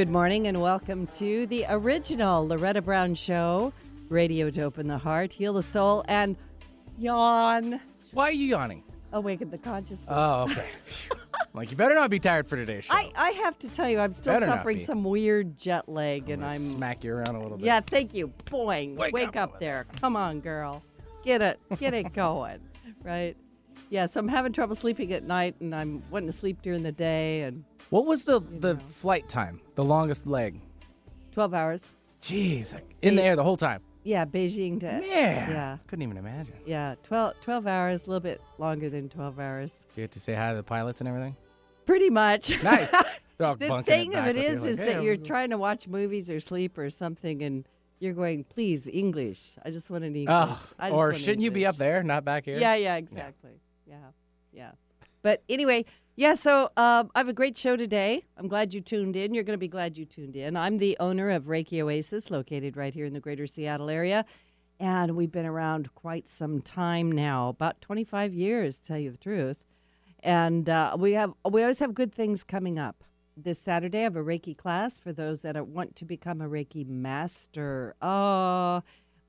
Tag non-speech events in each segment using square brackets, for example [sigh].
Good morning and welcome to the original Loretta Brown Show. Radio to open the heart, heal the soul, and yawn. Why are you yawning? Awaken the consciousness. Oh, okay. [laughs] like you better not be tired for today's show. I, I have to tell you, I'm still Better not suffering be. some weird jet lag, and I'm. smack you around a little bit. Yeah, thank you. Boing. Wake Wake, up. up. there. Come on, girl. Get it. Get it going. [laughs] Right? Yeah, so I'm having trouble sleeping at night, and I'm wanting to sleep during the day, and What was the the flight time? The longest leg? 12 hours. Jeez, like, in the air the whole time. Yeah, Beijing to. Man, Yeah. couldn't even imagine. Yeah, 12, 12 hours, a little bit longer than 12 hours. Did you get to say hi to the pilots and everything? Pretty much. [laughs] Nice. They're all the bunking thing of it with you, is, like, is "Hey, that I'm you're just-" trying to watch movies or sleep or something, and you're going, please, English. I just want an English. Oh, I just or want shouldn't you be up English." there, not back here? Yeah, yeah, exactly. Yeah, yeah. But anyway, yeah, so uh, I have a great show today. I'm glad you tuned in. You're going to be glad you tuned in. I'm the owner of Reiki Oasis, located right here in the greater Seattle area. And we've been around quite some time now, about 25 years, to tell you the truth. And uh, we have we always have good things coming up. This Saturday, I have a Reiki class for those that want to become a Reiki master. Oh,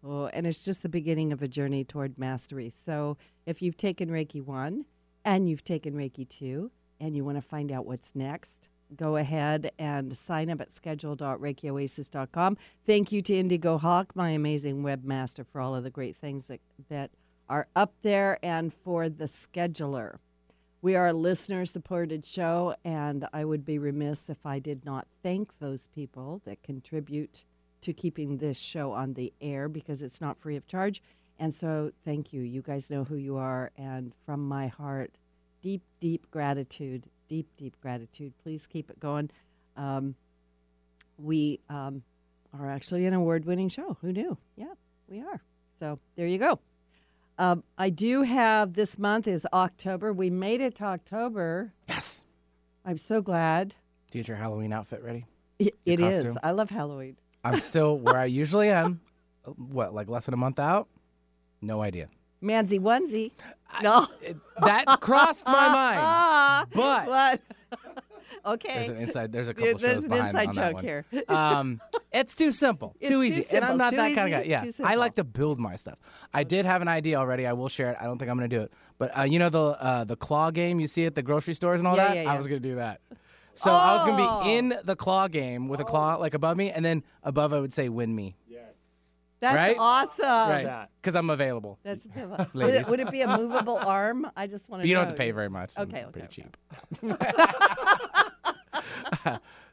oh, and it's just the beginning of a journey toward mastery. So, if you've taken Reiki 1 and you've taken Reiki 2 and you want to find out what's next, go ahead and sign up at schedule.reikioasis.com. Thank you to Indigo Hawk, my amazing webmaster, for all of the great things that, that are up there and for the scheduler. We are a listener supported show, and I would be remiss if I did not thank those people that contribute to keeping this show on the air because it's not free of charge. And so, thank you. You guys know who you are. And from my heart, deep, deep gratitude, deep, deep gratitude. Please keep it going. Um, we um, are actually an award winning show. Who knew? Yeah, we are. So, there you go. Um, I do have this month is October. We made it to October. Yes. I'm so glad. Do you get your Halloween outfit ready? It, it is. I love Halloween. I'm still where I [laughs] usually am. What, like less than a month out? No idea. Manzy onesie. No. It, that crossed my [laughs] mind. Ah, But what? [laughs] okay. there's an inside. There's a couple There's shows an behind inside on that joke here. [laughs] Um, it's too simple, It's too too easy, and I'm not that kind of guy. Yeah, I like to build my stuff. I did have an idea already. I will share it. I don't think I'm going to do it, but uh, you know the uh, the claw game you see at the grocery stores and all Yeah, that. yeah, yeah. I was going to do that. So I was going to Oh. be in the claw game with a claw like above me, and then above I would say "win me," That's Right? awesome. right? Because I'm available. That's [laughs] would it, would it be a movable [laughs] arm? I just want to. But you don't have to pay very much. Okay, okay, pretty okay. cheap. [laughs]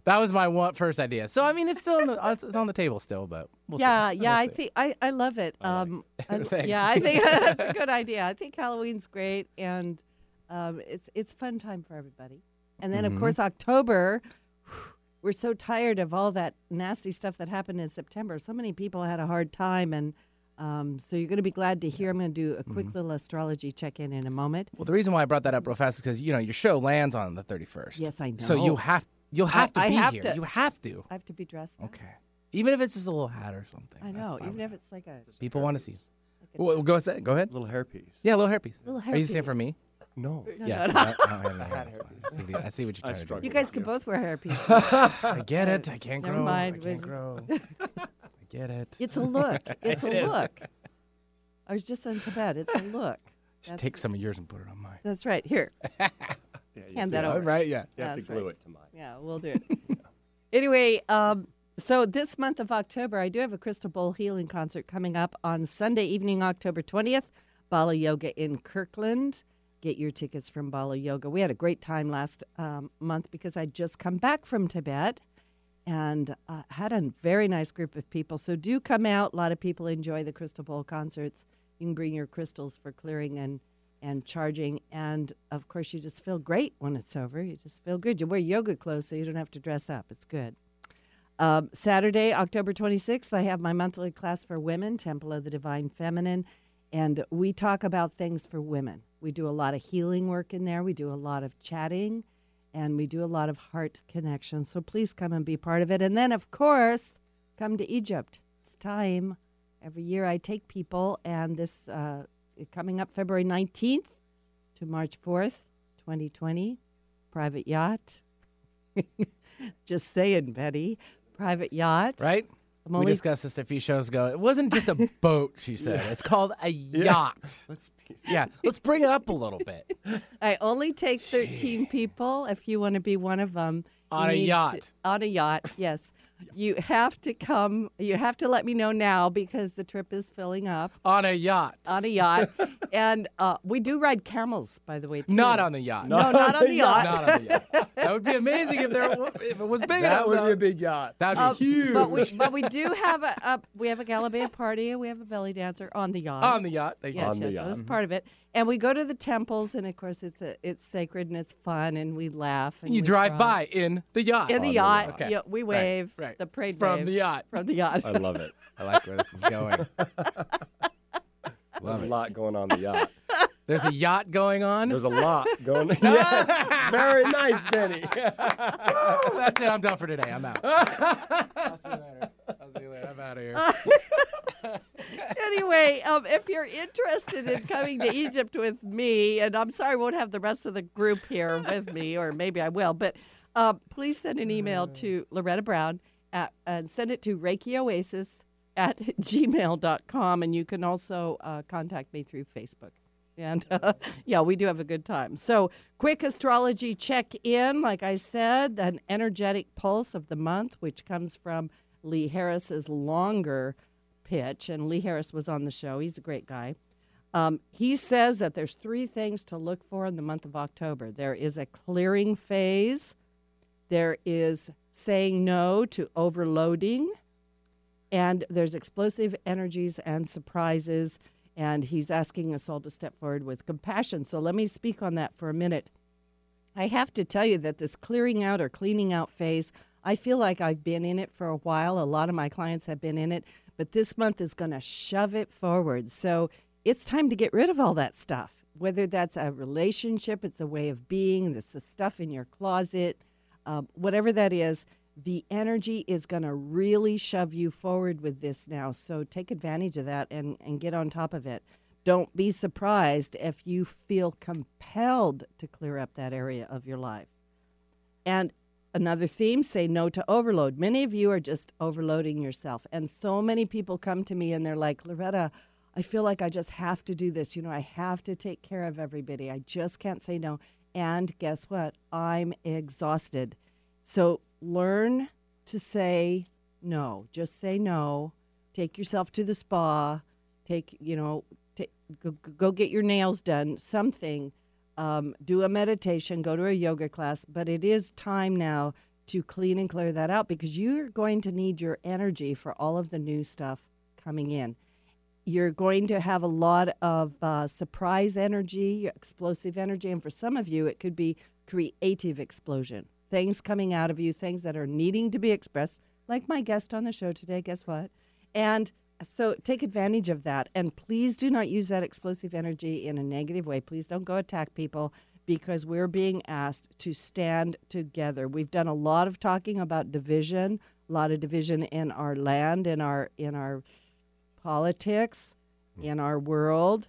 that was my one first idea. So I mean, it's still on the, it's on the table still, but we'll Yeah, see. yeah. We'll I see. think I, I love it. Um, I- Thanks. yeah, I think that's a good idea. I think Halloween's great, and um, it's it's fun time for everybody. And then Mm-hmm. of course October, we're so tired of all that nasty stuff that happened in September. So many people had a hard time, and um, so you're going to be glad to hear. I'm going to do a quick Mm-hmm. little astrology check in in a moment. Well, the reason why I brought that up real fast is because you know your show lands on the 31st. Yes, I know. So you have you'll have to I be have here. to. You have to. I have to be dressed. up. Okay. Even if it's just a little hat or something. I know, even if it's like a people want to see. like Well, go ahead. Go ahead. Little hairpiece. Yeah, little hairpiece. Little hairpiece. Are you saying for me? No. yeah. [laughs] I, I don't have any hair. That's fine. I see, what- I see what you're I trying to do. you guys can both wear hairpieces. [laughs] I get it. I can't Never grow. mind, I can't grow. [laughs] I get it. It's a look. It's a It is. look. I was just in Tibet. It's a look. Just That's- take some of yours and put it on mine. That's right. Here, Yeah, hand that to- over. Right? Yeah. You have That's to glue right. it to mine. Yeah, we'll do it. anyway, um, so this month of October, I do have a crystal bowl healing concert coming up on Sunday evening, October 20th, Bala Yoga in Kirkland. Get your tickets from Bala Yoga. We had a great time last um, month because I'd just come back from Tibet and uh, had a very nice group of people. So do come out. A lot of people enjoy the crystal bowl concerts. You can bring your crystals for clearing and and charging, and of course, you just feel great when it's over. You just feel good. You wear yoga clothes, so you don't have to dress up. It's good. Um, Saturday, October 26th, I have my monthly class for women, Temple of the Divine Feminine, and we talk about things for women. We do a lot of healing work in there. We do a lot of chatting, and we do a lot of heart connection. So please come and be part of it. And then, of course, come to Egypt. It's time. Every year I take people, and this uh, coming up February 19th to March 4th, 2020, private yacht. [laughs] Just saying, Betty. Private yacht. Right? I'm we discussed this a few shows ago. It wasn't just a [laughs] boat, she said. It's called a yacht. [laughs] Let's be- Yeah, let's bring it up a little bit. [laughs] I only take 13 people. If you want to be one of them, On a need to- yacht. on a yacht, yes. You have to come. You have to let me know now because the trip is filling up On a yacht. on a yacht. and uh, we do ride camels, by the way, too. Not on the yacht. No, not on the yacht. Not on the yacht. That would be amazing if there if it was big enough. that would be a big yacht. That'd be Um, huge. But we, but we do have a, a we have a Galabea party and we have a belly dancer on the yacht. on the yacht. Thank you. Yes, On the yes, so that's part of it. And we go to the temples, and of course, it's a, it's sacred and it's fun, and we laugh. And You drive cry. by in the yacht. in the the yacht. yacht. Okay. Yeah, we Right, wave right. the parade From wave the yacht. from the yacht. I love it. I like where this is going. love There's a lot going on the yacht. There's a yacht going on. There's a lot going. on. [laughs] [laughs] yes, very nice, Benny. [laughs] That's it. I'm done for today. I'm out. I'll see you later. I'll see you later. I'm out of here. anyway, um, if you're interested in coming to Egypt with me, and I'm sorry I won't have the rest of the group here with me, or maybe I will, but uh, please send an email to Loretta Brown at, and send it to Reiki Oasis at [laughs] gmail.com. And you can also uh, contact me through Facebook. And uh, [laughs] yeah, we do have a good time. So, quick astrology check in. Like I said, an energetic pulse of the month, which comes from Lee Harris's longer pitch. And Lee Harris was on the show. He's a great guy. Um, he says that there's three things to look for in the month of October there is a clearing phase, there is saying no to overloading, and there's explosive energies and surprises. And he's asking us all to step forward with compassion. So let me speak on that for a minute. I have to tell you that this clearing out or cleaning out phase, I feel like I've been in it for a while. A lot of my clients have been in it, but this month is going to shove it forward. So it's time to get rid of all that stuff. Whether that's a relationship, it's a way of being, it's the stuff in your closet, um, whatever that is, the energy is going to really shove you forward with this now. So take advantage of that and, and get on top of it. Don't be surprised if you feel compelled to clear up that area of your life. And another theme say no to overload. Many of you are just overloading yourself. And so many people come to me and they're like, Loretta, I feel like I just have to do this. You know, I have to take care of everybody. I just can't say no. And guess what? I'm exhausted. So learn to say no. Just say no. Take yourself to the spa. Take, you know, go, go get your nails done. Something. Um, do a meditation. Go to a yoga class. But it is time now to clean and clear that out because you're going to need your energy for all of the new stuff coming in. You're going to have a lot of uh, surprise energy, explosive energy, and for some of you, it could be creative explosion. Things coming out of you, things that are needing to be expressed, like my guest on the show today. Guess what? And so take advantage of that. And please do not use that explosive energy in a negative way. Please don't go attack people because we're being asked to stand together. We've done a lot of talking about division, a lot of division in our land, in our in our politics, in our world.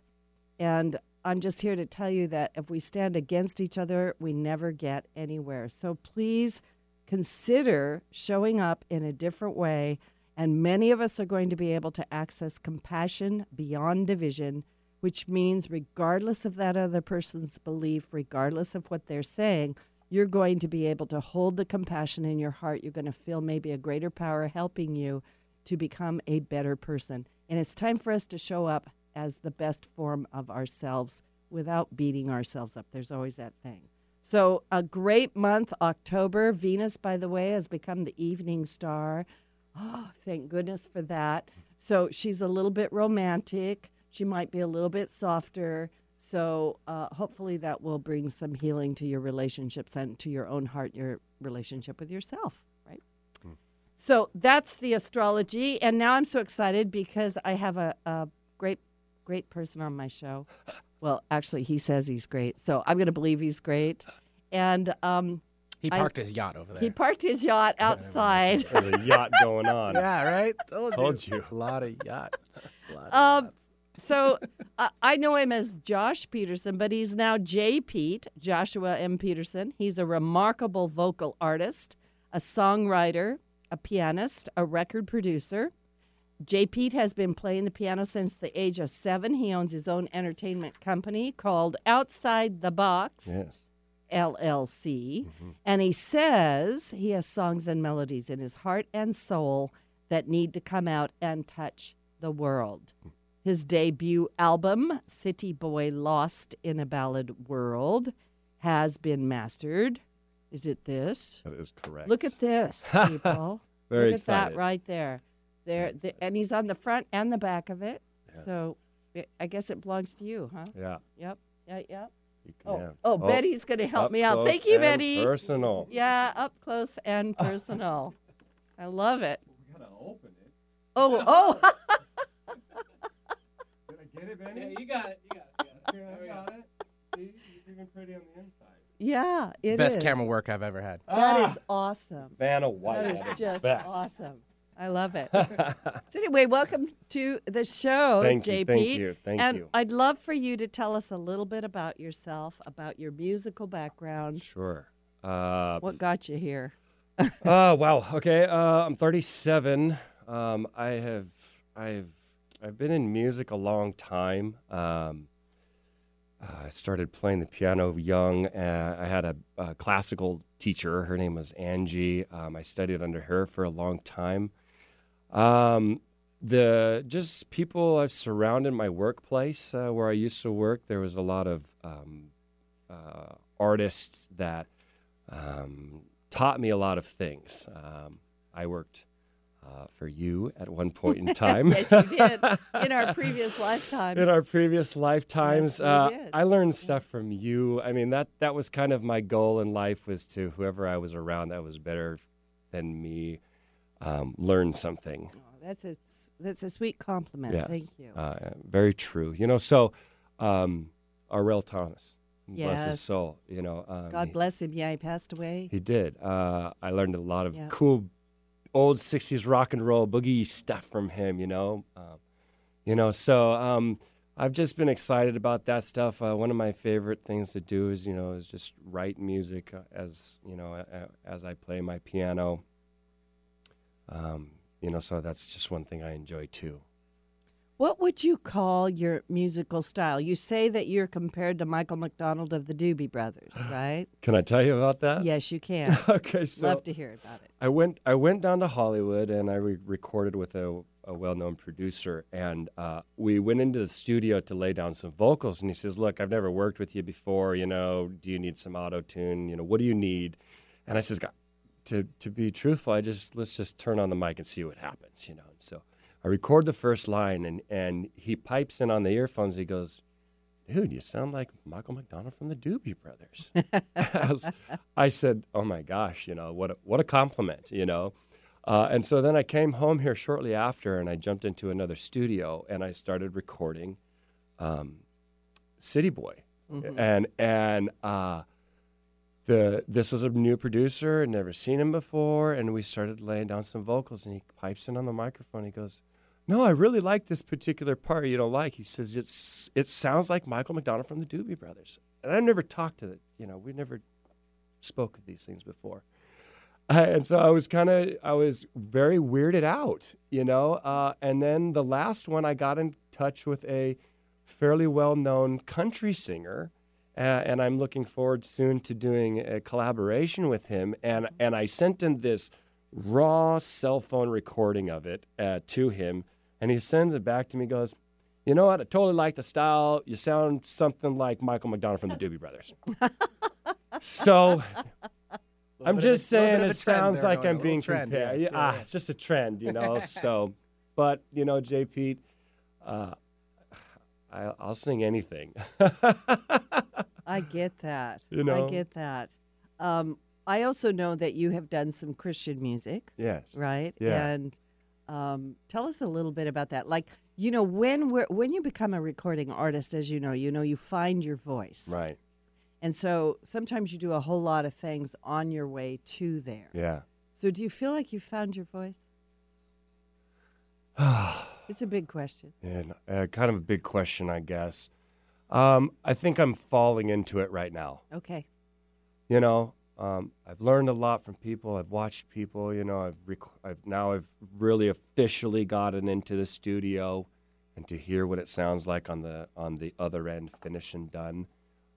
And I'm just here to tell you that if we stand against each other, we never get anywhere. So please consider showing up in a different way. And many of us are going to be able to access compassion beyond division, which means, regardless of that other person's belief, regardless of what they're saying, you're going to be able to hold the compassion in your heart. You're going to feel maybe a greater power helping you to become a better person. And it's time for us to show up as the best form of ourselves without beating ourselves up. There's always that thing. So, a great month, October. Venus, by the way, has become the evening star. Oh, thank goodness for that. So, she's a little bit romantic. She might be a little bit softer. So, uh, hopefully, that will bring some healing to your relationships and to your own heart, your relationship with yourself? So that's the astrology. And now I'm so excited because I have a, a great, great person on my show. Well, actually, he says he's great. So I'm going to believe he's great. And um, He I- parked his yacht over there. he parked his yacht outside. There's a yacht going on. yeah, right. Told, Told you. A lot of yachts. A lot of [laughs] Um, yachts. so uh, I know him as Josh Peterson, but he's now J. Pete, Joshua M. Peterson. He's a remarkable vocal artist, a songwriter, a pianist, a record producer. J. Pete has been playing the piano since the age of seven. He owns his own entertainment company called Outside the Box. Yes. LLC. Mm-hmm. And he says he has songs and melodies in his heart and soul that need to come out and touch the world. His debut album, City Boy Lost in a Ballad World, has been mastered. Is it this? That is correct. Look at this, [laughs] people. Very Look at that right there. There, the, and he's on the front and the back of it. Yes. So it, I guess it belongs to you, huh? Yeah. Yep. Yeah, Yep. You can Oh, oh, oh, Betty's going to help me out. Thank you, and Betty. Personal. Yeah, up close and personal. I love it. We're gonna open it. Oh, oh, [laughs] Did I get it, Benny? Yeah, you got it. You got it. Yeah, I got it. See, it's even pretty on the inside. Yeah, it is. Best camera work I've ever had. That is awesome. Vanna White. That is just best. awesome. I love it. [laughs] so anyway, welcome to the show, Thank you, JP. thank you, thank and you. I'd love for you to tell us a little bit about yourself, about your musical background, Sure. Uh, what got you here. oh [laughs] wow. Okay. Uh, I'm 37. Um, I have I've I've been in music a long time. Um, uh, I started playing the piano young. Uh, I had a, a classical teacher. Her name was Angie. Um, I studied under her for a long time. Um, the just people I've surrounded my workplace uh, where I used to work. There was a lot of um, uh, artists that um, taught me a lot of things. Um, I worked uh, for you at one [laughs] point in time. yes, you did [laughs] in our previous lifetimes. in our previous lifetimes. Yes, uh. I learned stuff from you. I mean that that was kind of my goal in life was to whoever I was around that was better than me um, learn something. Oh, that's a that's a sweet compliment. Yes. Thank you. Uh, very true. You know, so um, Aurel Thomas, bless his soul. You know, um, God bless him. Yeah, he passed away. He did. Uh, I learned a lot of cool old 60s rock and roll boogie stuff from him, you know. Um, you know, so um, I've just been excited about that stuff. Uh, one of my favorite things to do is, you know, is just write music uh, as, you know, as I play my piano. Um, you know, so that's just one thing I enjoy too. What would you call your musical style? You say that you're compared to Michael McDonald of the Doobie Brothers, [sighs] right? Can I tell you about that? yes, you [laughs] can. okay, so Love to hear about it. I went I went down to Hollywood and I re- recorded with a, a well-known producer and uh, we went into the studio to lay down some vocals and he says, "Look, I've never worked with you before. You know, do you need some auto tune? You know, what do you need?" And I says, "God, "To to be truthful, I just let's just turn on the mic and see what happens." You know, and so I record the first line and and he pipes in on the earphones. He goes. Dude, you sound like Michael McDonald from the Doobie Brothers. [laughs] I, was- I said, "Oh my gosh, you know what? A, what a compliment, you know." Uh, and so then I came home here shortly after, and I jumped into another studio, and I started recording um, City Boy, and and uh, the this was a new producer, never seen him before, and we started laying down some vocals, and he pipes in on the microphone. He goes, "No, I really like this particular part you don't like." He says, "It's it sounds like Michael McDonald from the Doobie Brothers," and I've never talked to it. You know, we never spoke of these things before. Uh, and so I was kind of, I was very weirded out, you know. Uh, and then the last one, I got in touch with a fairly well-known country singer, uh, and I'm looking forward soon to doing a collaboration with him. And and I sent in this raw cell phone recording of it uh, to him, and he sends it back to me. Goes, you know what? I totally like the style. You sound something like Michael McDonald from the Doobie Brothers. [laughs] so I'm just saying it sounds like I'm being trend, compared. yeah. Ah, Yeah. it's just a trend, you know. [laughs] so, but you know, J. Pete, uh, I'll sing anything. [laughs] I get that. You know? I get that. Um, I also know that you have done some Christian music, yes. right? Yeah. And um, tell us a little bit about that. Like, you know, when we're when you become a recording artist, as you know, you know, you find your voice, Right. and so sometimes you do a whole lot of things on your way to there. Yeah. So, do you feel like you found your voice? [sighs] it's a big question. And uh, kind of a big question, I guess. Um, I think I'm falling into it right now. Okay. You know, um, I've learned a lot from people. I've watched people. You know, I've, rec- I've now I've really officially gotten into the studio, and to hear what it sounds like on the on the other end, finished and done.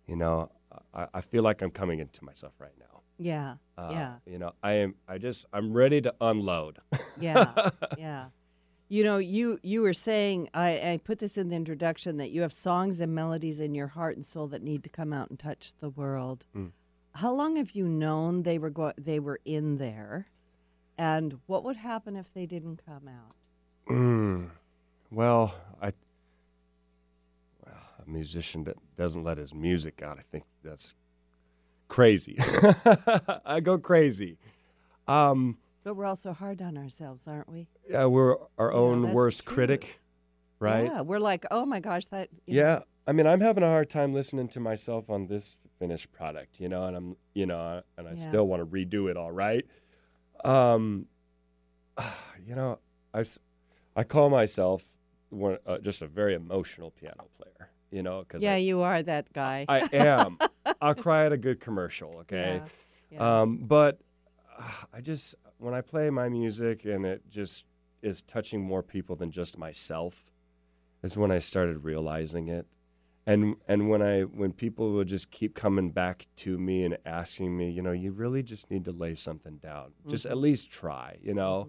You know, I, I feel like I'm coming into myself right now. Yeah. Uh, yeah. You know, I am. I just I'm ready to unload. Yeah. [laughs] yeah. You know, you you were saying I, I put this in the introduction that you have songs and melodies in your heart and soul that need to come out and touch the world. Mm. How long have you known they were go- they were in there, and what would happen if they didn't come out? Mm. Well, I. Well, a musician that doesn't let his music out, I think that's crazy. [laughs] I go crazy. Um, But we're also hard on ourselves, aren't we? yeah, we're our own that's worst true. critic, right? Yeah, we're like, oh my gosh, that. you know, Yeah. I mean, I'm having a hard time listening to myself on this finished product, you know, and I'm, you know, and I Yeah. still want to redo it all right. Um, [sighs] you know, I, s- I call myself one, uh, just a very emotional piano player, you know, because Yeah, you are that guy. I, I am. [laughs] I'll cry at a good commercial, okay? Yeah, yeah. Um, but uh, I just when I play my music and it just is touching more people than just myself, is when I started realizing it. And and when I when people would just keep coming back to me and asking me, you know, you really just need to lay something down. Just at least try, you know.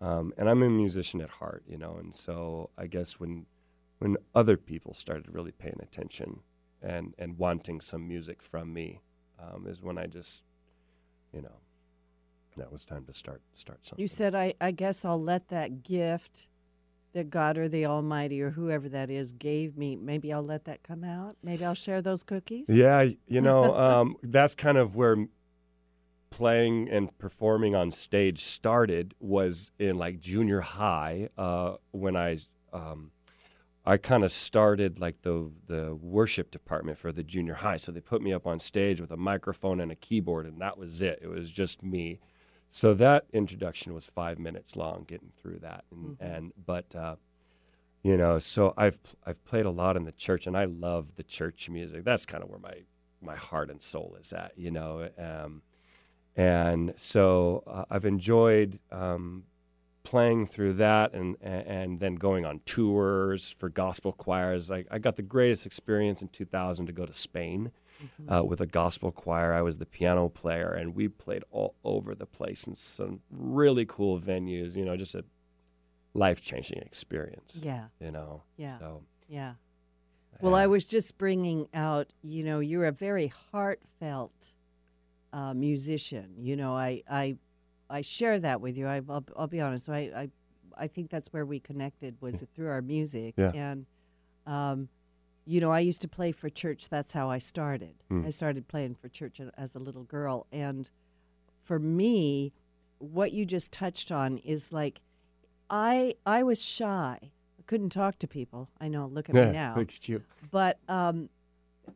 Um, and I'm a musician at heart, you know, and so I guess when when other people started really paying attention and and wanting some music from me, um, is when I just, you know, that was time to start start something. You said, I, I guess I'll let that gift that God or the Almighty or whoever that is gave me, maybe I'll let that come out. Maybe I'll share those cookies. Yeah, you know, [laughs] um, that's kind of where playing and performing on stage started. Was in like junior high uh, when I um, I kind of started like the the worship department for the junior high. So they put me up on stage with a microphone and a keyboard, and that was it. It was just me. So that introduction was five minutes long, getting through that, and, and but. Uh, you know so i've i've played a lot in the church and i love the church music. That's kind of where my my heart and soul is at you know um, and so uh, i've enjoyed um, playing through that and, and and then going on tours for gospel choirs. I, I got the greatest experience in 2000 to go to spain uh, with a gospel choir i was the piano player and we played all over the place in some really cool venues you know just a life-changing experience Yeah, you know. Yeah. So yeah. Well, I was just bringing out, you know, you're a very heartfelt uh, musician. You know, I, I, I share that with you. I, I'll, I'll be honest. I, I, I think that's where we connected was [laughs] through our music. Yeah. And, um, you know, I used to play for church. That's how I started. Hmm. I started playing for church as a little girl. And for me, what you just touched on is like, I, I was shy. I couldn't talk to people. I know. Look at me now Look at you. but um,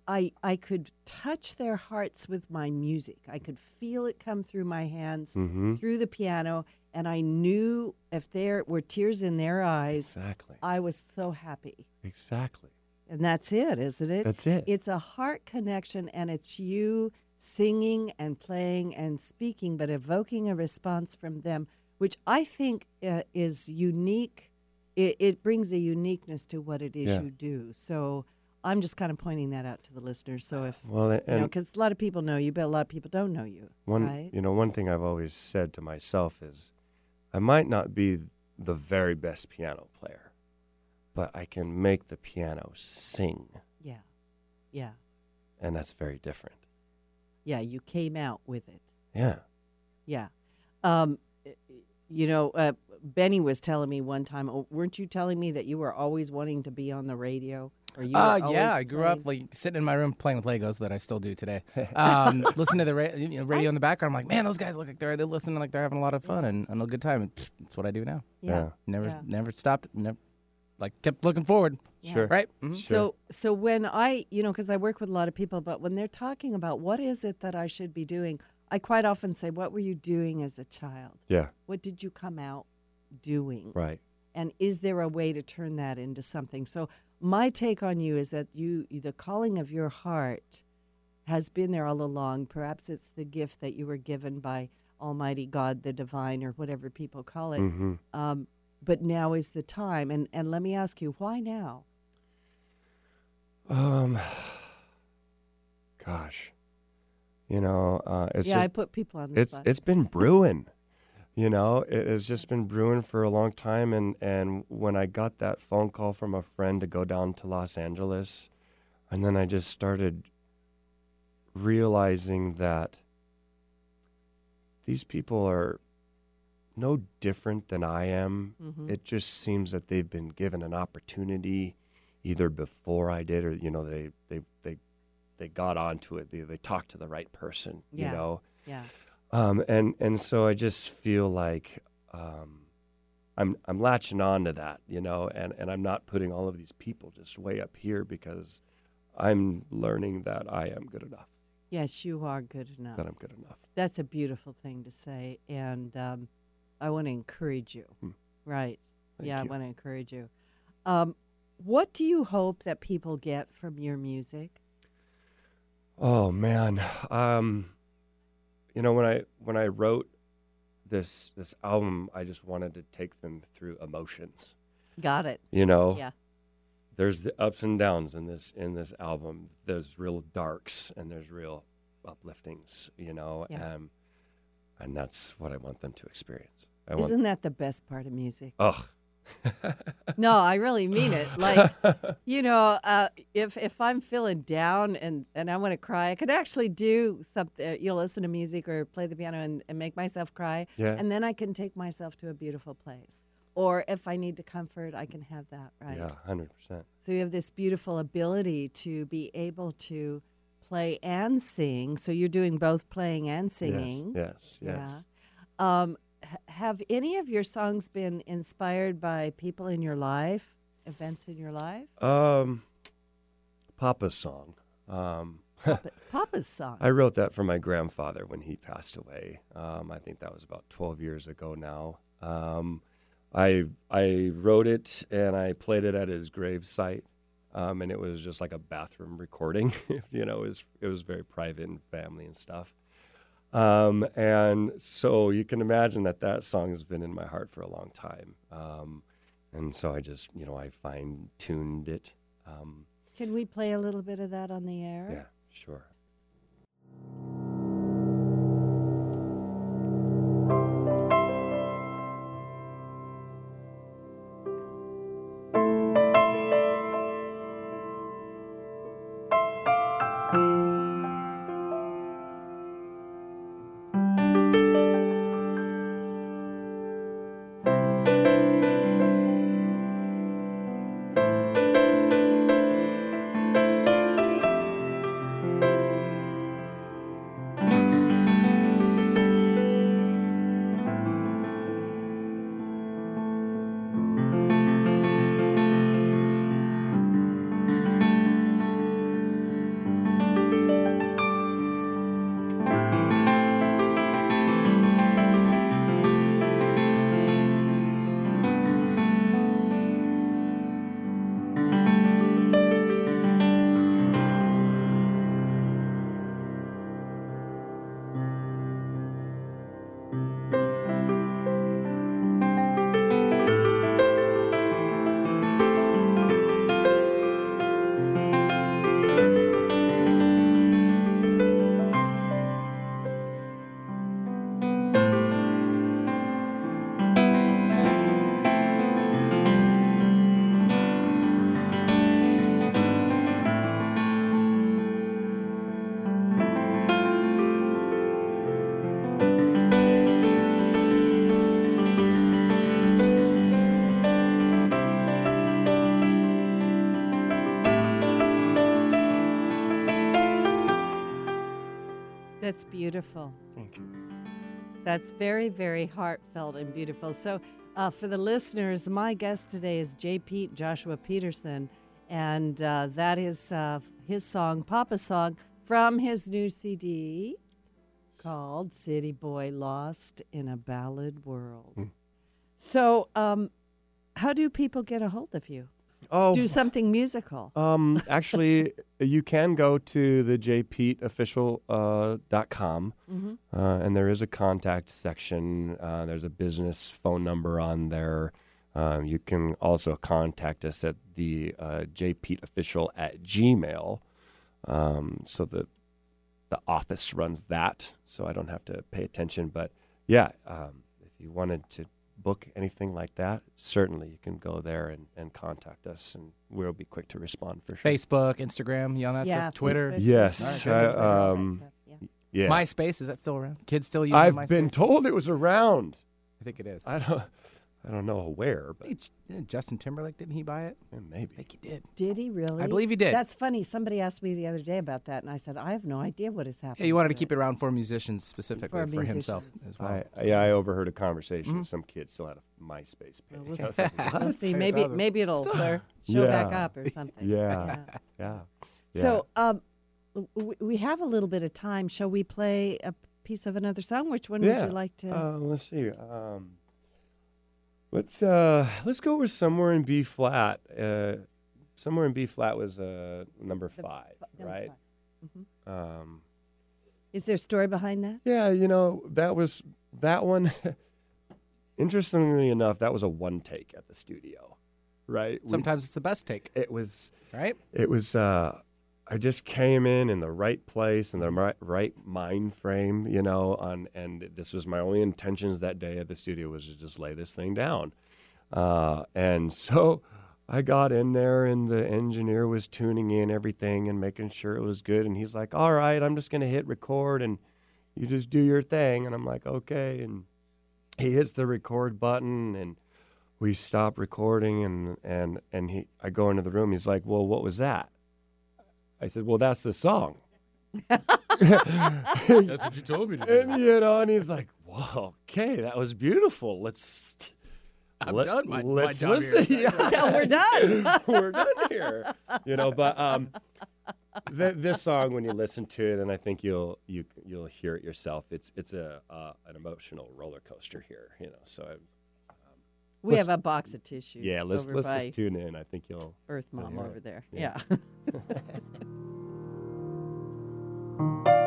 I I could touch their hearts with my music. I could feel it come through my hands, Mm-hmm. through the piano, and I knew if there were tears in their eyes, Exactly. I was so happy. Exactly. And that's it, isn't it? That's it. It's a heart connection, and it's you singing and playing and speaking, but evoking a response from them, which I think uh, is unique. It, it brings a uniqueness to what it is Yeah. you do. So I'm just kind of pointing that out to the listeners. So if Well, you know, because a lot of people know you, but a lot of people don't know you, one, right? you know, one thing I've always said to myself is, I might not be the very best piano player, but I can make the piano sing, Yeah, yeah, and that's very different. yeah. You came out with it. Yeah. Yeah. Um, you know, uh, Benny was telling me one time, oh, weren't you telling me that you were always wanting to be on the radio? Or you Uh, yeah, always I grew up like sitting in my room playing with Legos that I still do today. [laughs] Um, listen to the ra- you know, radio in the background. I'm like, man, those guys look like they're they're listening like they're having a lot of fun and, and a good time. And pfft, that's what I do now. Yeah. Never Yeah. never stopped. Never like kept looking forward. Yeah. Sure. Right. Mhm. So, so when I, you know, because I work with a lot of people, but when they're talking about what is it that I should be doing, I quite often say, "What were you doing as a child? Yeah. What did you come out doing? Right. and is there a way to turn that into something so my take on you is that you the calling of your heart has been there all along. Perhaps it's the gift that you were given by Almighty God, the divine, or whatever people call it. hmm Um, but now is the time. And, and let me ask you, why now? Um, [sighs] gosh, you know, uh, it's yeah, I put people on the it's spot. it's been brewing. You know, it has just been brewing for a long time, and and when I got that phone call from a friend to go down to Los Angeles, and then I just started realizing that these people are no different than I am. Mhm. It just seems that they've been given an opportunity either before I did or you know they they they they got onto it. They they talked to the right person, Yeah. you know. yeah. Um, and and so I just feel like um, I'm I'm latching on to that, you know, and, and I'm not putting all of these people just way up here because I'm learning that I am good enough. Yes, you are good enough. That I'm good enough. That's a beautiful thing to say. And um, I want to encourage you. Hmm. Right. Thank yeah, I want to encourage you. Um, what do you hope that people get from your music? Oh man, um, you know when I when I wrote this this album, I just wanted to take them through emotions. Got it. You know, Yeah. there's the ups and downs in this in this album. There's real darks and there's real upliftings. You know, Yeah. um, and that's what I want them to experience. I. Isn't that the best part of music? Ugh. [laughs] No, I really mean it. Like, [laughs] you know, uh, if if I'm feeling down and, and I want to cry, I could actually do something. You know, listen to music or play the piano and, and make myself cry, Yeah. and then I can take myself to a beautiful place. Or if I need to comfort, I can have that. Right. Yeah, hundred percent. So you have this beautiful ability to be able to play and sing. So you're doing both playing and singing. Yes, yes, yes. Yeah. Um, h- have any of your songs been inspired by people in your life, events in your life? Um, Papa's song. Um, But [laughs] Papa's song. I wrote that for my grandfather when he passed away. Um, I think that was about 12 years ago now. Um, I I wrote it and I played it at his grave site, um, and it was just like a bathroom recording. [laughs] you know, it was it was very private and family and stuff. Um, and so you can imagine that that song has been in my heart for a long time. Um, and so I just you know I fine tuned it. Um, Can we play a little bit of that on the air? yeah, sure. That's beautiful. Thank you. That's very, very heartfelt and beautiful. So, uh, for the listeners, my guest today is J. Pete Joshua Peterson, and uh, that is uh, his song, Papa song, from his new CD called City Boy Lost in a Ballad World. Mm. So, um, how do people get a hold of you? Oh, do something musical. Um, [laughs] actually, you can go to the jpeteofficial.com, uh, com, Mhm. uh, and there is a contact section. Uh, there's a business phone number on there. Um, you can also contact us at the uh, jpeteofficial at gmail. Um, so the the office runs that, so I don't have to pay attention. But yeah, um, if you wanted to book anything like that, certainly you can go there and, and contact us, and we'll be quick to respond for sure. Facebook, Instagram, you on that yeah, stuff? Twitter, Facebook, Yes, Facebook, I- Twitter, all that um, stuff, yeah. Yeah, MySpace is that still around? Kids still using I've MySpace? been told it was around. I think it is. I don't, I don't know where, but Hey, J- didn't Justin Timberlake didn't he buy it? eh, I maybe. think he did. Did he really? I believe he did. That's funny. Somebody asked me the other day about that, and I said I have no idea what has happened. Yeah, you wanted to keep it around for musicians specifically For for, himself as well. I, yeah, I overheard a conversation. Some kid still had a MySpace page. we'll [laughs] I like, [laughs] Let's see. Maybe maybe it'll [laughs] show back Yeah. up or something. Yeah. yeah. yeah. So um, w- we have a little bit of time. Shall we play a piece of another song? Which one would you like to? Uh, let's see. Um, let's uh, let's go with somewhere in B flat. Uh, somewhere in B flat was uh, number five, number right? five. Um, Is there a story behind that? yeah, you know that was that one. [laughs] interestingly enough, that was a one take at the studio, right? We- Sometimes it's the best take, it was right? it was uh I just came in in the right place in the right, right mind frame, you know, on and this was my only intentions that day at the studio was to just lay this thing down. Uh, and [laughs] so I got in there and the engineer was tuning in everything and making sure it was good and he's like, "All right, I'm just going to hit record and you just do your thing." And I'm like, "Okay." And he hits the record button and we stop recording and and and he I go into the room. He's like, "Well, what was that?" I said, "Well, that's the song." [laughs] That's what you told me to do. And you know, and he's like, "Wow, okay, that was beautiful. Let's." I'm let- done my- my let's here. listen. Yeah. [laughs] Yeah, we're done. [laughs] we're done here. You know, but um, th- this song, when you listen to it, and I think you'll you you'll hear it yourself. It's it's a uh, an emotional roller coaster here. You know, so I, We Let's- have a box of tissues. yeah, let's let's just tune in. I think you'll. Earth Mom over it. there. Yeah. yeah. [laughs] [laughs]